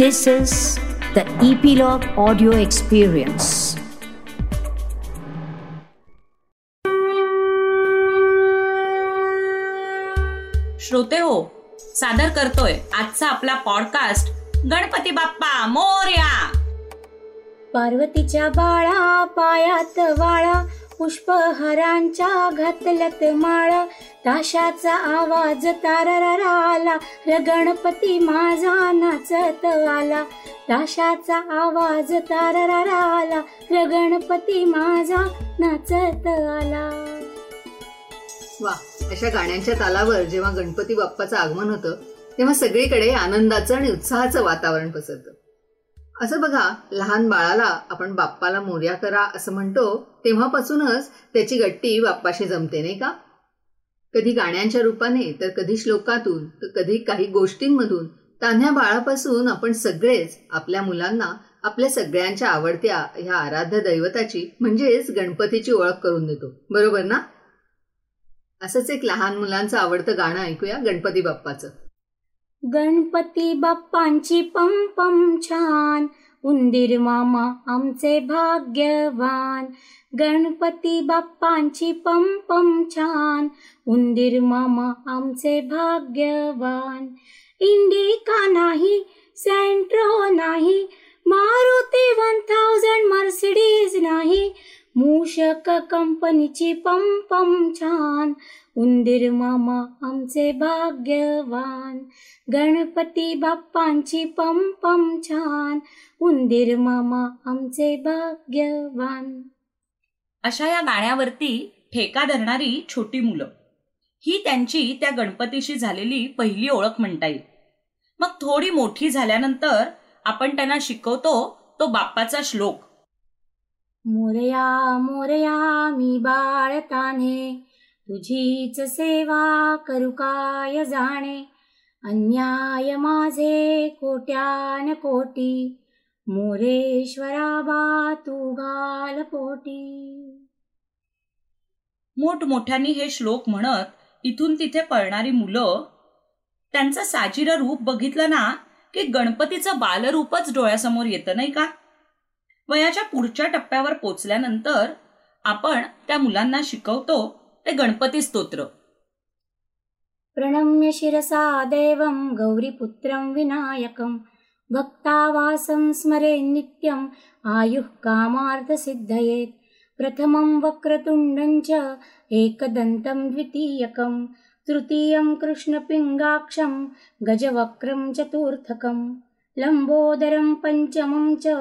This is the Epilogue Audio Experience. श्रोते हो सादर करतोय आजचा आपला पॉडकास्ट गणपती बाप्पा मोर्या पार्वतीच्या बाळा पायात वाळा पुष्पहारांच्या घातलत माळा. ताशाचा आवाज तारारा आला र गणपती माझा नाचत आला. ताशाचा आवाज तारारा आला र गणपती माझा नाचत आला. वा अशा गाण्यांच्या तालावर जेव्हा गणपती बाप्पाचं आगमन होतं तेव्हा सगळीकडे आनंदाचं आणि उत्साहाचं वातावरण पसरतं. असं बघा लहान बाळाला आपण बाप्पाला मोर्या करा असं म्हणतो तेव्हापासूनच त्याची गट्टी बाप्पाशी जमते नाही का? कधी गाण्यांच्या रूपाने तर कधी श्लोकातून तर कधी काही गोष्टींमधून. तान्ह्या बाळापासून आपण सगळेच आपल्या मुलांना आपल्या सगळ्यांच्या आवडत्या ह्या आराध्य दैवताची म्हणजेच गणपतीची ओळख करून देतो. बरोबर ना? असंच एक लहान मुलांचं आवडतं गाणं ऐकूया गणपती बाप्पाचं. गणपती बाप्पांची पम पम छान. उंदीर मामा आमचे भाग्यवान. गणपती बाप्पांची पम पम छान. उंदीर मामा आमचे भाग्यवान. इंडिका नाही सेंट्रो नाही. मारुती वन थाउजंड मर्सिडीज नाही. मूषक कंपनीची पम पम छान. उंदीर मामा आमचे भाग्यवान. गणपती बाप्पांची पम पम छान. उंदीर मामा आमचे भाग्यवान. अशा या गाण्यावरती ठेका धरणारी छोटी मुलं. ही त्यांची त्या गणपतीशी झालेली पहिली ओळख म्हणता येईल. मग थोडी मोठी झाल्यानंतर आपण त्यांना शिकवतो तो बाप्पाचा श्लोक. मोरया मोरया मी बाळताने. तुझीच सेवा करू काय जाणे? अन्याय माझे कोट्यान कोटी. मोरेश्वरा बा तू घाल पोटी. मोठमोठ्यांनी हे श्लोक म्हणत इथून तिथे पळणारी मुलं त्यांचं साजिरं रूप बघितलं ना की गणपतीचं बालरूपच डोळ्यासमोर येतं नाही का? वयाच्या पुढच्या टप्प्यावर पोचल्यानंतर आपण त्या मुलांना शिकवतो ते गणपती स्तोत्र. प्रणम्य शिरसा देवं गौरीपुत्रं विनायकं भक्तावासं स्मरे नित्यम् आयुः कामार्थसिद्धयेत् प्रथमं वक्रतुण्डं च एकदन्तं द्वितीयकं तृतीयं कृष्णपिङ्गाक्षं गजवक्रं चतुर्थकम्। लम्बोदरं पञ्चमं च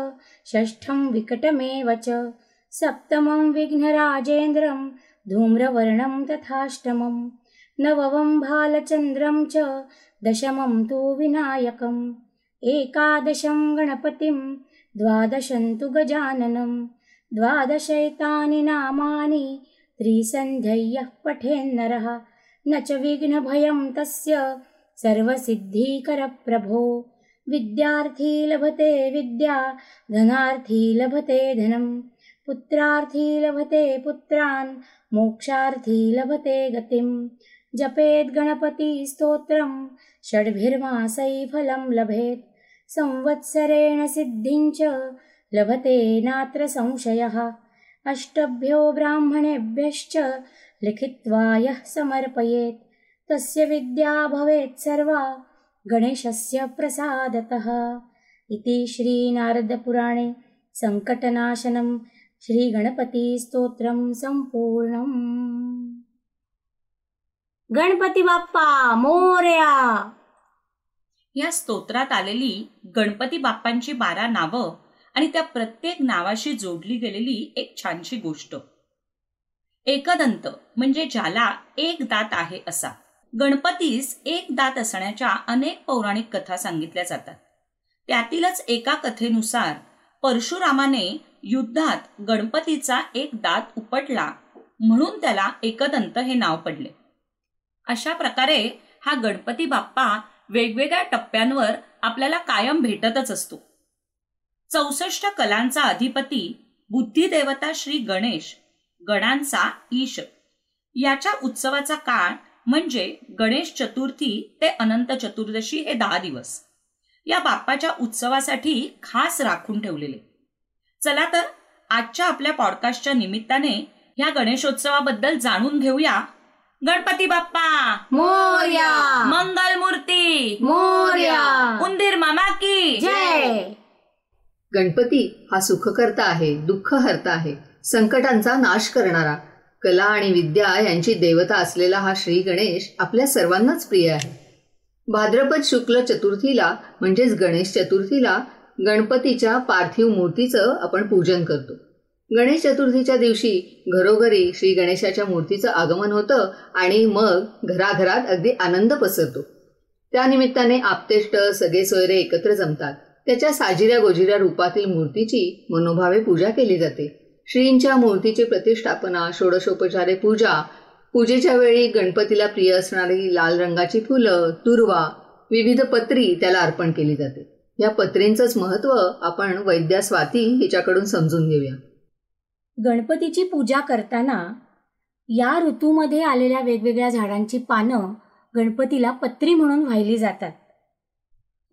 षष्ठं विकटमेव च सप्तमं विघ्नराजेन्द्रं धूम्रवर्णं तथाष्टमं नवमं भालचन्द्रं च दशमं तु विनायकम् एकादशं गणपतिं द्वादशं तु गजाननं द्वादशैतानि नामानि त्रिसन्ध्यय्यः पठेन्नरः न च विघ्नभयं तस्य सर्वसिद्धिकरप्रभो विद्यार्थी लभते विद्या धनार्थी लभते धनं. पुत्रार्थी लभते पुत्रान् मोक्षार्थी लभते गतिं. गणपती गणपतिस्तोत्रं षड्भिर्मासै फलं लभेत्. संवत्सरेण सिद्धिं च लभते नात्र संशयः. अष्टभ्यो ब्राह्मणेभ्यश्च लिखित्वा यः समर्पयेत्. तस्य विद्या भवेत् सर्वा गणेशस्य प्रसादतः इति श्रीनारदपुराणे सङ्कटनाशनं श्रीगणपतिस्तोत्रं सम्पूर्णम्। गणपती बाप्पा मोर्या! या स्तोत्रात आलेली गणपती बाप्पांची बारा नावं आणि त्या प्रत्येक नावाशी जोडली गेलेली एक छानशी गोष्ट. एकदंत म्हणजे ज्याला एक दात आहे असा. गणपतीस एक दात असण्याच्या अनेक पौराणिक कथा सांगितल्या जातात. त्यातीलच एका कथेनुसार परशुरामाने युद्धात गणपतीचा एक दात उपटला म्हणून त्याला एकदंत हे नाव पडले. अशा प्रकारे हा गणपती बाप्पा वेगवेगळ्या टप्प्यांवर आपल्याला कायम भेटतच असतो. चौसष्ट कलांचा अधिपती बुद्धिदेवता श्री गणेश गणांचा ईश. याच्या उत्सवाचा काळ म्हणजे गणेश चतुर्थी ते अनंत चतुर्दशी हे दहा दिवस. या बाप्पाच्या उत्सवासाठी खास राखून ठेवलेले. चला तर आजच्या आपल्या पॉडकास्टच्या निमित्ताने या गणेशोत्सवाबद्दल जाणून घेऊया. गणपती बाप्पा! मोर्या! मंगल मूर्ती! मोर्या! उंदीर मामा की! जय! गणपती हा सुखकर्ता आहे दुःख हरता आहे संकटांचा नाश करणारा कला आणि विद्या यांची देवता असलेला हा श्री गणेश आपल्या सर्वांनाच प्रिय आहे. भाद्रपद शुक्ल चतुर्थीला म्हणजेच गणेश चतुर्थीला गणपतीच्या पार्थिव मूर्तीचं आपण पूजन करतो. गणेश चतुर्थीच्या दिवशी घरोघरी श्री गणेशाच्या मूर्तीचं आगमन होतं आणि मग घराघरात अगदी आनंद पसरतो. त्यानिमित्ताने आपतेष्ट सगळे सोयरे एकत्र जमतात. त्याच्या साजिऱ्या गोजिऱ्या रूपातील मूर्तीची मनोभावे पूजा केली जाते. श्रींच्या मूर्तीची प्रतिष्ठापना षोडशोपचारे पूजा पूजेच्या वेळी गणपतीला प्रिय असणारी लाल रंगाची फुलं तुरवा विविध पत्री त्याला अर्पण केली जाते. या पत्रींचंच महत्त्व आपण वैद्या स्वाती हिच्याकडून समजून घेऊया. गणपतीची पूजा करताना या ऋतूमध्ये आलेल्या वेगवेगळ्या झाडांची पानं गणपतीला पत्री म्हणून वाहिली जातात.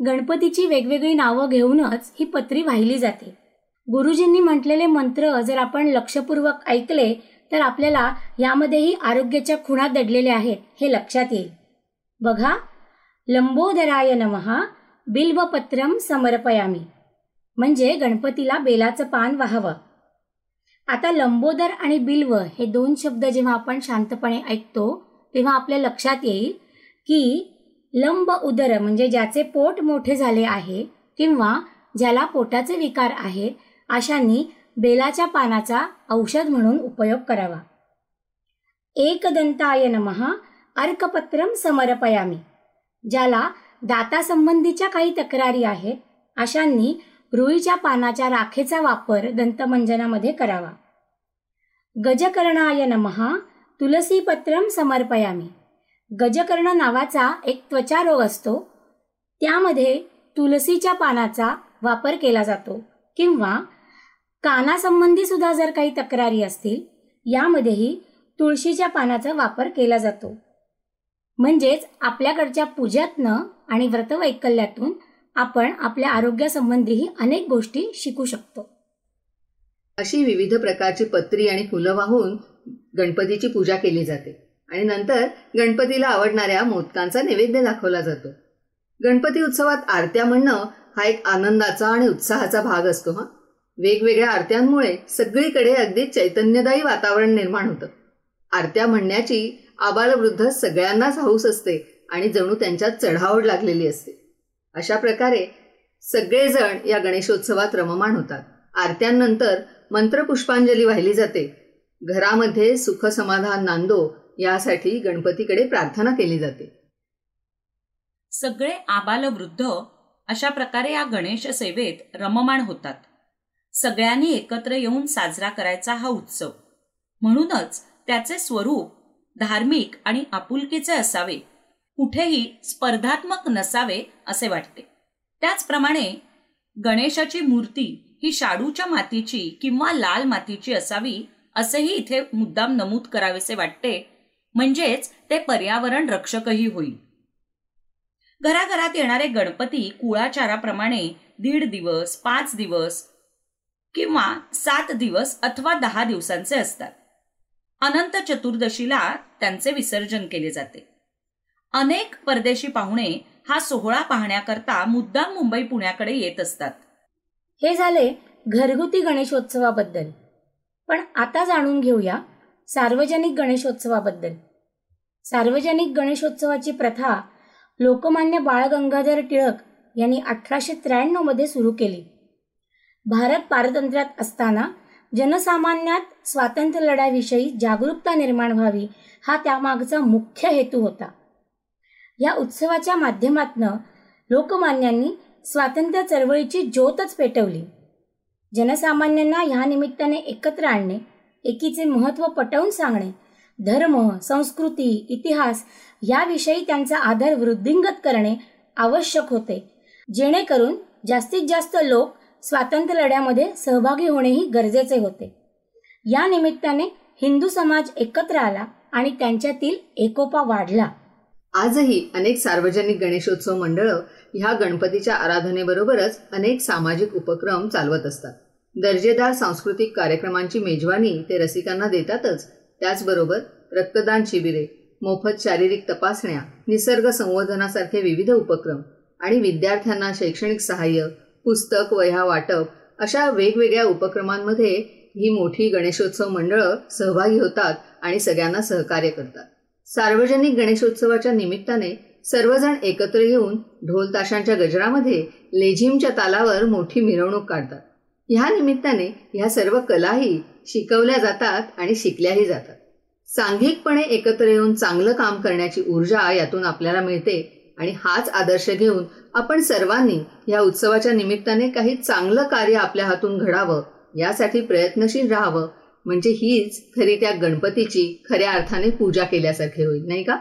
गणपतीची वेगवेगळी नावं घेऊनच ही पत्री वाहिली जाते. गुरुजींनी म्हटलेले मंत्र जर आपण लक्षपूर्वक ऐकले तर आपल्याला यामध्येही आरोग्याच्या खुणा दडलेल्या आहेत हे लक्षात येईल. बघा लंबोदराय नमहा बिल्वपत्रम समर्पयामी. म्हणजे गणपतीला बेलाचं पान व्हावं. आता लंबोदर आणि बिल्व हे दोन शब्द जेव्हा आपण शांतपणे ऐकतो तेव्हा आपल्या लक्षात येईल की लंब उदर म्हणजे ज्याचे पोट मोठे झाले आहे किंवा ज्याला पोटाचे विकार आहेत अशांनी बेलाच्या पानाचा औषध म्हणून उपयोग करावा. एकदंताय नमहा अर्कपत्रम समर्पयामी. ज्याला दातासंबंधीच्या काही तक्रारी आहेत अशांनी रुईच्या पानाच्या राखेचा वापर दंतमंजनामध्ये करावा. गजकर्णाय नमहा तुलसीपत्रम समर्पयामी. गजकर्ण नावाचा एक त्वचा रोग असतो त्यामध्ये तुलसीच्या पानाचा वापर केला जातो किंवा कानासंबंधी सुद्धा जर काही तक्रारी असतील यामध्येही तुळशीच्या पानाचा वापर केला जातो. म्हणजेच आपल्याकडच्या पूजातनं आणि व्रतवैकल्यातून आपण आपल्या आरोग्यासंबंधीही अनेक गोष्टी शिकू शकतो. अशी विविध प्रकारची पत्री आणि फुलं वाहून गणपतीची पूजा केली जाते आणि नंतर गणपतीला आवडणाऱ्या मोदकांचा नैवेद्य दाखवला जातो. गणपती उत्सवात आरत्या म्हणणं हा एक आनंदाचा आणि उत्साहाचा भाग असतो हा? वेगवेगळ्या आरत्यांमुळे सगळीकडे अगदी चैतन्यदायी वातावरण निर्माण होतं. आरत्या म्हणण्याची आबालवृद्ध सगळ्यांनाच हाऊस असते आणि जणू त्यांच्यात चढावड लागलेली असते. अशा प्रकारे सगळेजण या गणेशोत्सवात रममाण होतात. आरत्यांनंतर मंत्रपुष्पांजली वाहिली जाते. घरामध्ये सुख समाधान नांदो यासाठी गणपतीकडे प्रार्थना केली जाते. सगळे आबालवृद्ध अशा प्रकारे या गणेश सेवेत रममाण होतात. सगळ्यांनी एकत्र येऊन साजरा करायचा हा उत्सव. म्हणूनच त्याचे स्वरूप धार्मिक आणि आपुलकीचे असावे. कुठेही स्पर्धात्मक नसावे असे वाटते. त्याचप्रमाणे गणेशाची मूर्ती ही शाडूच्या मातीची किंवा लाल मातीची असावी असेही इथे मुद्दाम नमूद करावेसे वाटते. म्हणजेच ते पर्यावरण रक्षकही होईल. घराघरात येणारे गणपती कुळाचाराप्रमाणे दीड दिवस पाच दिवस किंवा सात दिवस अथवा दहा दिवसांचे असतात. अनंत चतुर्दशीला त्यांचे विसर्जन केले जाते. अनेक परदेशी पाहुणे हा सोहळा पाहण्याकरता मुद्दाम मुंबई पुण्याकडे येत असतात. हे झाले घरगुती गणेशोत्सवाबद्दल. पण आता जाणून घेऊया सार्वजनिक गणेशोत्सवाबद्दल. सार्वजनिक गणेशोत्सवाची प्रथा लोकमान्य बाळ गंगाधर टिळक यांनी अठराशे त्र्याण्णवमध्ये सुरू केली. भारत पारतंत्र्यात असताना जनसामान्यात स्वातंत्र्य लढ्याविषयी जागरूकता निर्माण व्हावी हा त्यामागचा मुख्य हेतू होता. या उत्सवाच्या माध्यमातनं लोकमान्यांनी स्वातंत्र्य चळवळीची ज्योतच पेटवली. जनसामान्यांना ह्या निमित्ताने एकत्र आणणे एकीचे महत्त्व पटवून सांगणे धर्म संस्कृती इतिहास याविषयी त्यांचा आदर वृद्धिंगत करणे आवश्यक होते. जेणेकरून जास्तीत जास्त लोक स्वातंत्र्य लढ्यामध्ये सहभागी होणेही गरजेचे होते. या निमित्ताने हिंदू समाज एकत्र आला आणि त्यांच्यातील एकोपा वाढला. आजही अनेक सार्वजनिक गणेशोत्सव मंडळं ह्या गणपतीच्या आराधनेबरोबरच अनेक सामाजिक उपक्रम चालवत असतात. दर्जेदार सांस्कृतिक कार्यक्रमांची मेजवानी ते रसिकांना देतातच. त्याचबरोबर रक्तदान शिबिरे मोफत शारीरिक तपासण्या निसर्ग संवर्धनासारखे विविध उपक्रम आणि विद्यार्थ्यांना शैक्षणिक सहाय्य पुस्तक वह्या वाटप अशा वेगवेगळ्या उपक्रमांमध्ये ही मोठी गणेशोत्सव मंडळं सहभागी होतात आणि सगळ्यांना सहकार्य करतात. सार्वजनिक गणेशोत्सवाच्या निमित्ताने सर्वजण एकत्र येऊन ढोल ताशांच्या गजरामध्ये लेझिमच्या तालावर मोठी मिरवणूक काढतात. ह्या निमित्ताने ह्या सर्व कलाही शिकवल्या जातात आणि शिकल्याही जातात. सांघिकपणे एकत्र येऊन चांगलं काम करण्याची ऊर्जा यातून आपल्याला मिळते आणि हाच आदर्श घेऊन आपण सर्वांनी या उत्सवाच्या निमित्ताने काही चांगलं कार्य आपल्या हातून घडावं यासाठी प्रयत्नशील राहावं. म्हणजे हीच खरी त्या गणपतीची खऱ्या अर्थाने पूजा केल्यासारखी होईल नाही का?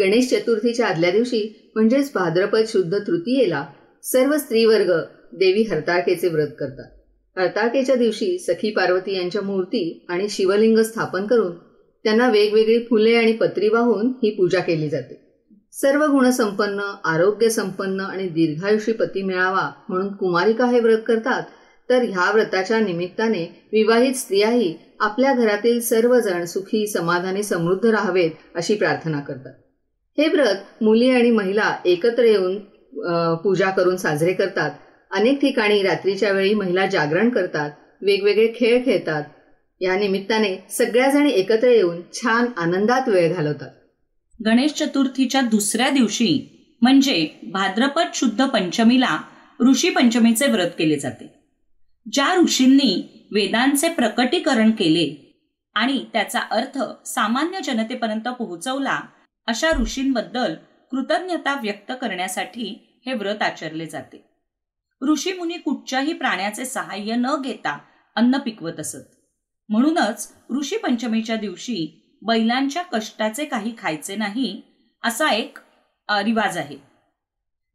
गणेश चतुर्थीच्या आदल्या दिवशी म्हणजेच भाद्रपद शुद्ध तृतीयेला सर्व स्त्रीवर्ग देवी हरताळकेचे व्रत करतात. हरताळकेच्या दिवशी सखी पार्वती यांच्या मूर्ती आणि शिवलिंग स्थापन करून त्यांना वेगवेगळी फुले आणि पत्री वाहून ही पूजा केली जाते. सर्व गुणसंपन्न आरोग्य संपन्न आणि दीर्घायुषी पती मिळावा म्हणून कुमारिका हे व्रत करतात तर ह्या व्रताच्या निमित्ताने विवाहित स्त्रियाही आपल्या घरातील सर्वजण सुखी समाधानी समृद्ध राहावेत अशी प्रार्थना करतात. हे व्रत मुली आणि महिला एकत्र येऊन पूजा करून साजरे करतात. अनेक ठिकाणी रात्रीच्या वेळी महिला जागरण करतात वेगवेगळे खेळ खेळतात. या निमित्ताने सगळ्याजणी एकत्र येऊन छान आनंदात वेळ घालवतात. गणेश चतुर्थीच्या दुसऱ्या दिवशी म्हणजे भाद्रपद शुद्ध पंचमीला ऋषी पंचमीचे व्रत केले जाते. ज्या ऋषींनी वेदांचे प्रकटीकरण केले आणि त्याचा अर्थ सामान्य जनतेपर्यंत पोहोचवला अशा ऋषींबद्दल कृतज्ञता व्यक्त करण्यासाठी हे व्रत आचरले जाते. ऋषीमुनी कुठच्याही प्राण्याचे सहाय्य न घेता अन्न पिकवत असत. म्हणूनच ऋषी पंचमीच्या दिवशी बैलांच्या कष्टाचे काही खायचे नाही असा एक रिवाज आहे.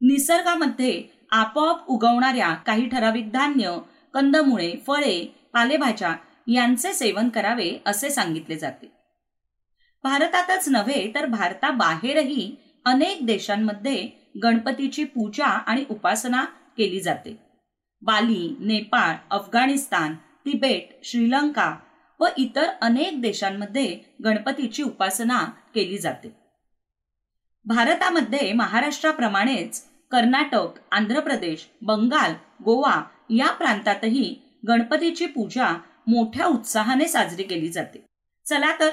निसर्गामध्ये आपोआप उगवणाऱ्या काही ठराविक धान्य कंदमुळे फळे पालेभाज्या यांचे सेवन करावे असे सांगितले जाते. भारतातच नव्हे तर भारताबाहेरही अनेक देशांमध्ये गणपतीची पूजा आणि उपासना केली जाते. बाली नेपाळ अफगाणिस्तान तिबेट श्रीलंका व इतर अनेक देशांमध्ये गणपतीची उपासना केली जाते. भारतामध्ये महाराष्ट्राप्रमाणेच कर्नाटक आंध्र प्रदेश बंगाल गोवा या प्रांतातही गणपतीची पूजा मोठ्या उत्साहाने साजरी केली जाते. चला तर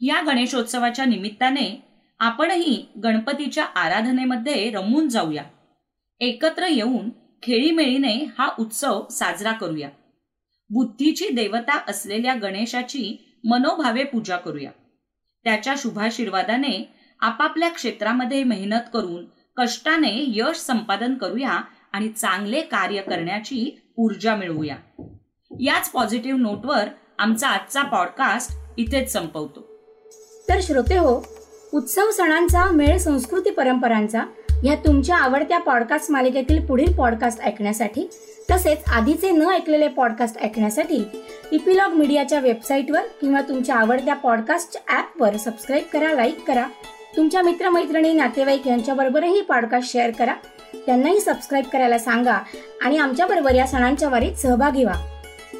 या गणेशोत्सवाच्या निमित्ताने आपणही गणपतीच्या आराधनेमध्ये रमून जाऊया. एकत्र येऊन खेळीमेळीने हा उत्सव साजरा करूया. बुद्धीची देवता असलेल्या गणेशाची मनोभावे पूजा करूया. त्याच्या शुभाशीर्वादाने आपापल्या क्षेत्रामध्ये मेहनत करून कष्टाने यश संपादन करूया आणि चांगले कार्य करण्याची ऊर्जा मिळवूया. याच पॉझिटिव्ह नोटवर आमचा आजचा पॉडकास्ट इथेच संपवतो. तर श्रोते हो उत्सव सणांचा मेळ संस्कृती परंपरांचा ह्या तुमच्या आवडत्या पॉडकास्ट मालिकेतील पुढील पॉडकास्ट ऐकण्यासाठी तसेच आधीचे न ऐकलेले पॉडकास्ट ऐकण्यासाठी इपिलॉग मीडियाच्या वेबसाईटवर किंवा तुमच्या आवडत्या पॉडकास्ट ॲपवर सबस्क्राईब करा लाईक करा. तुमच्या मित्रमैत्रिणी नातेवाईक यांच्याबरोबरही पॉडकास्ट शेअर करा. त्यांनाही सबस्क्राईब करायला सांगा आणि आमच्याबरोबर या सणांच्या वारीत सहभागी व्हा.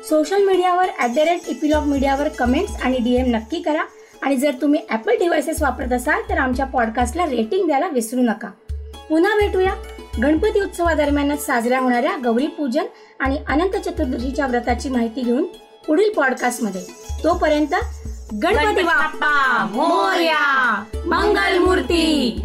सोशल मीडियावर ॲट द रेट इपिलॉग मीडियावर कमेंट्स आणि डीएम नक्की करा. आणि जर तुम्ही ॲपल डिव्हायसेस वापरत असाल तर आमच्या पॉडकास्टला रेटिंग द्यायला विसरू नका. पुन्हा भेटूया. गणपती उत्सवादरम्यानच साजऱ्या होणाऱ्या गौरी पूजन आणि अनंत चतुर्दशीच्या व्रताची माहिती घेऊन पुढील पॉडकास्टमध्ये तोपर्यंत गणपती बाप्पा मोर्या. मंगल मूर्ती